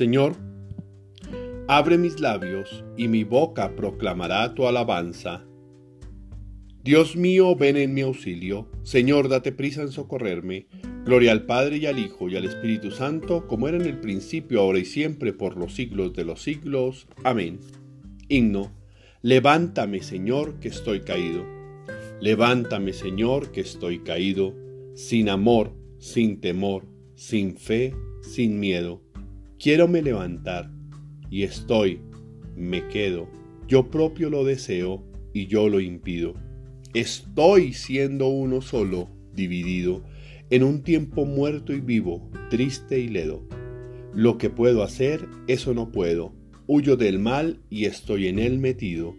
Señor, abre mis labios y mi boca proclamará tu alabanza. Dios mío, ven en mi auxilio. Señor, date prisa en socorrerme. Gloria al Padre y al Hijo y al Espíritu Santo, como era en el principio, ahora y siempre, por los siglos de los siglos. Amén. Himno. Levántame, Señor, que estoy caído. Levántame, Señor, que estoy caído, sin amor, sin temor, sin fe, sin miedo. Quiero me levantar, y estoy, me quedo, yo propio lo deseo, y yo lo impido. Estoy siendo uno solo, dividido, en un tiempo muerto y vivo, triste y ledo. Lo que puedo hacer, eso no puedo. Huyo del mal y estoy en él metido.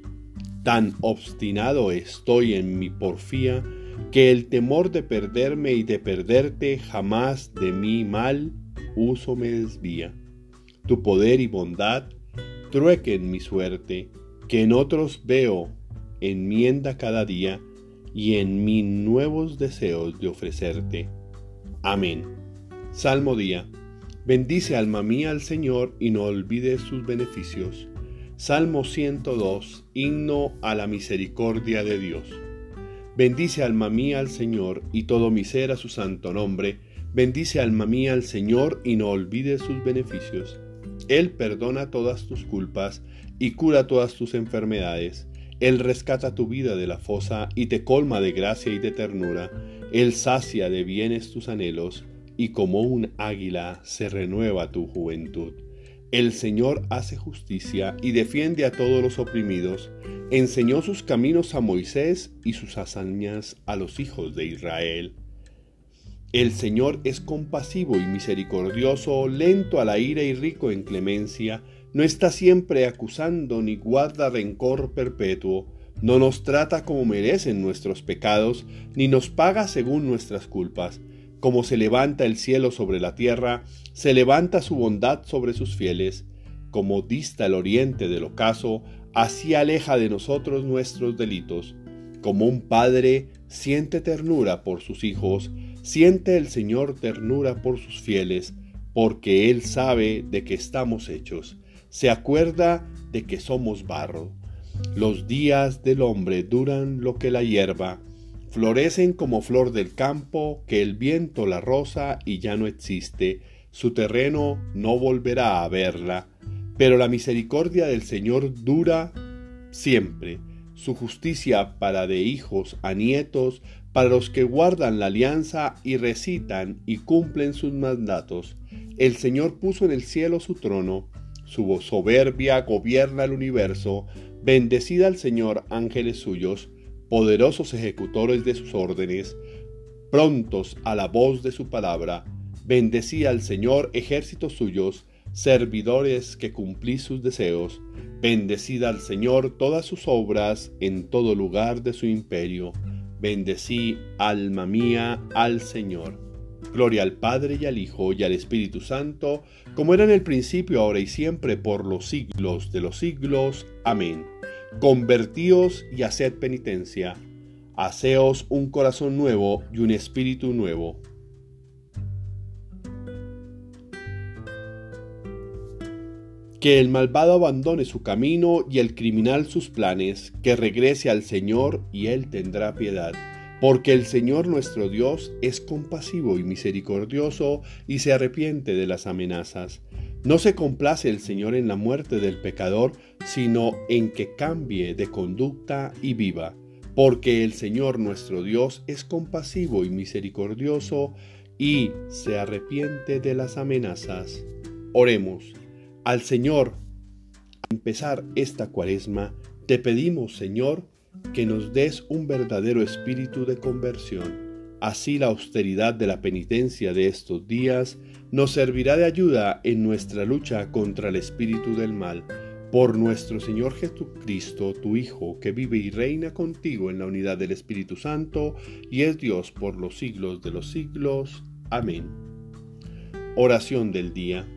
Tan obstinado estoy en mi porfía que el temor de perderme y de perderte jamás de mi mal uso me desvía. Tu poder y bondad truequen mi suerte, que en otros veo enmienda cada día y en mí nuevos deseos de ofrecerte. Amén. Salmo día. Bendice alma mía al Señor y no olvides sus beneficios. Salmo 102. Himno a la misericordia de Dios. Bendice alma mía al Señor y todo mi ser a su santo nombre. Bendice alma mía al Señor y no olvides sus beneficios. Él perdona todas tus culpas y cura todas tus enfermedades. Él rescata tu vida de la fosa y te colma de gracia y de ternura. Él sacia de bienes tus anhelos y como un águila se renueva tu juventud. El Señor hace justicia y defiende a todos los oprimidos. Enseñó sus caminos a Moisés y sus hazañas a los hijos de Israel. El Señor es compasivo y misericordioso, lento a la ira y rico en clemencia, no está siempre acusando ni guarda rencor perpetuo, no nos trata como merecen nuestros pecados, ni nos paga según nuestras culpas como se levanta el cielo sobre la tierra, se levanta su bondad sobre sus fieles. Como dista el oriente del ocaso, así aleja de nosotros nuestros delitos. Como un padre siente ternura por sus hijos, siente el Señor ternura por sus fieles, porque Él sabe de que estamos hechos. Se acuerda de que somos barro. Los días del hombre duran lo que la hierba, Florecen como flor del campo, que el viento la roza y ya no existe, su terreno no volverá a verla, pero la misericordia del Señor dura siempre, su justicia para de hijos a nietos, para los que guardan la alianza y recitan y cumplen sus mandatos. El Señor puso en el cielo su trono, su soberbia gobierna el universo, bendecida al Señor ángeles suyos, poderosos ejecutores de sus órdenes, prontos a la voz de su palabra, bendecía al Señor ejércitos suyos, servidores que cumplís sus deseos, bendecida al Señor todas sus obras en todo lugar de su imperio, bendecí, alma mía, al Señor. Gloria al Padre y al Hijo y al Espíritu Santo, como era en el principio, ahora y siempre, por los siglos de los siglos. Amén. Convertíos y haced penitencia. Haceos un corazón nuevo y un espíritu nuevo. Que el malvado abandone su camino y el criminal sus planes, que regrese al Señor y Él tendrá piedad. Porque el Señor nuestro Dios es compasivo y misericordioso y se arrepiente de las amenazas no se complace el Señor en la muerte del pecador, sino en que cambie de conducta y viva, porque el Señor nuestro Dios es compasivo y misericordioso y se arrepiente de las amenazas. Oremos. Al Señor, al empezar esta cuaresma, te pedimos, Señor, que nos des un verdadero espíritu de conversión Así la austeridad de la penitencia de estos días nos servirá de ayuda en nuestra lucha contra el espíritu del mal. Por nuestro Señor Jesucristo, tu Hijo, que vive y reina contigo en la unidad del Espíritu Santo, y es Dios por los siglos de los siglos. Amén. Oración del día.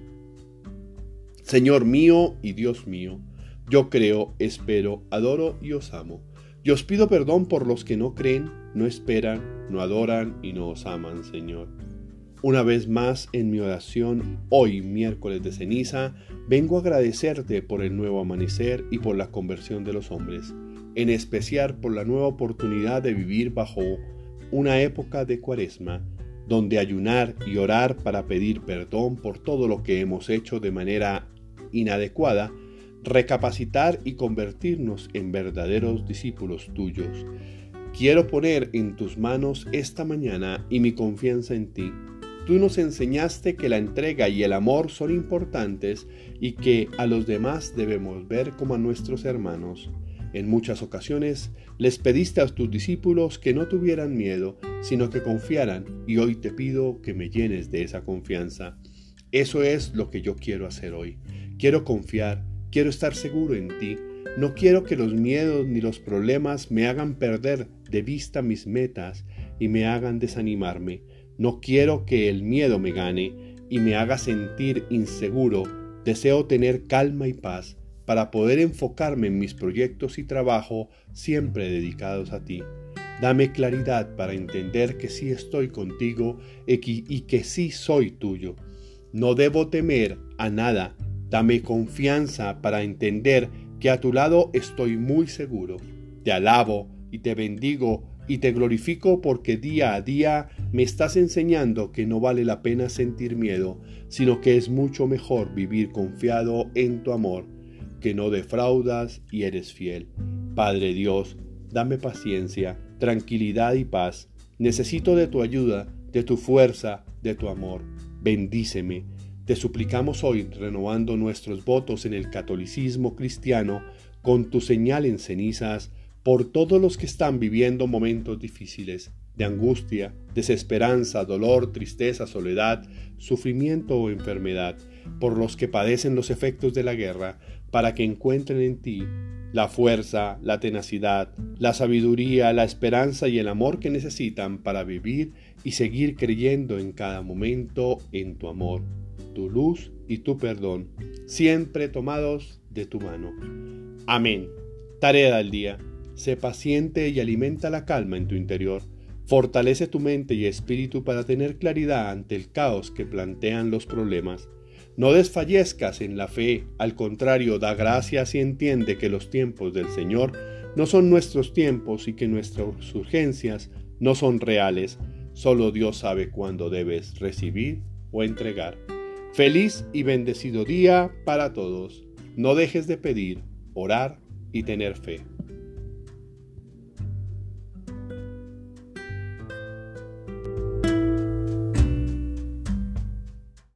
Señor mío y Dios mío, yo creo, espero, adoro y os amo. Y os pido perdón por los que no creen, no esperan, no adoran y no os aman, Señor. Una vez más en mi oración, hoy miércoles de ceniza, vengo a agradecerte por el nuevo amanecer y por la conversión de los hombres, en especial por la nueva oportunidad de vivir bajo una época de cuaresma, donde ayunar y orar para pedir perdón por todo lo que hemos hecho de manera inadecuada, recapacitar y convertirnos en verdaderos discípulos tuyos. Quiero poner en tus manos esta mañana y mi confianza en ti. Tú nos enseñaste que la entrega y el amor son importantes y que a los demás debemos ver como a nuestros hermanos. En muchas ocasiones les pediste a tus discípulos que no tuvieran miedo, sino que confiaran, y hoy te pido que me llenes de esa confianza. Eso es lo que yo quiero hacer hoy. Quiero confiar, quiero estar seguro en ti. No quiero que los miedos ni los problemas me hagan perder de vista mis metas y me hagan desanimarme. No quiero que el miedo me gane y me haga sentir inseguro. Deseo tener calma y paz para poder enfocarme en mis proyectos y trabajo siempre dedicados a ti. Dame claridad para entender que sí estoy contigo y que sí soy tuyo. No debo temer a nada. Dame confianza para entender que a tu lado estoy muy seguro. Te alabo y te bendigo y te glorifico porque día a día me estás enseñando que no vale la pena sentir miedo, sino que es mucho mejor vivir confiado en tu amor que no defraudas y eres fiel. Padre Dios, dame paciencia, tranquilidad y paz. Necesito de tu ayuda, de tu fuerza, de tu amor. Bendíceme. Te suplicamos hoy, renovando nuestros votos en el catolicismo cristiano, con tu señal en cenizas, por todos los que están viviendo momentos difíciles, de angustia, desesperanza, dolor, tristeza, soledad, sufrimiento o enfermedad, por los que padecen los efectos de la guerra, para que encuentren en ti la fuerza, la tenacidad, la sabiduría, la esperanza y el amor que necesitan para vivir y seguir creyendo en cada momento en tu amor, tu luz y tu perdón, siempre tomados de tu mano. Amén. Tarea del día. Sé paciente y alimenta la calma en tu interior. Fortalece tu mente y espíritu para tener claridad ante el caos que plantean los problemas. No desfallezcas en la fe, al contrario, da gracias y entiende que los tiempos del Señor no son nuestros tiempos y que nuestras urgencias no son reales. Solo Dios sabe cuándo debes recibir o entregar. Feliz y bendecido día para todos. No dejes de pedir, orar y tener fe.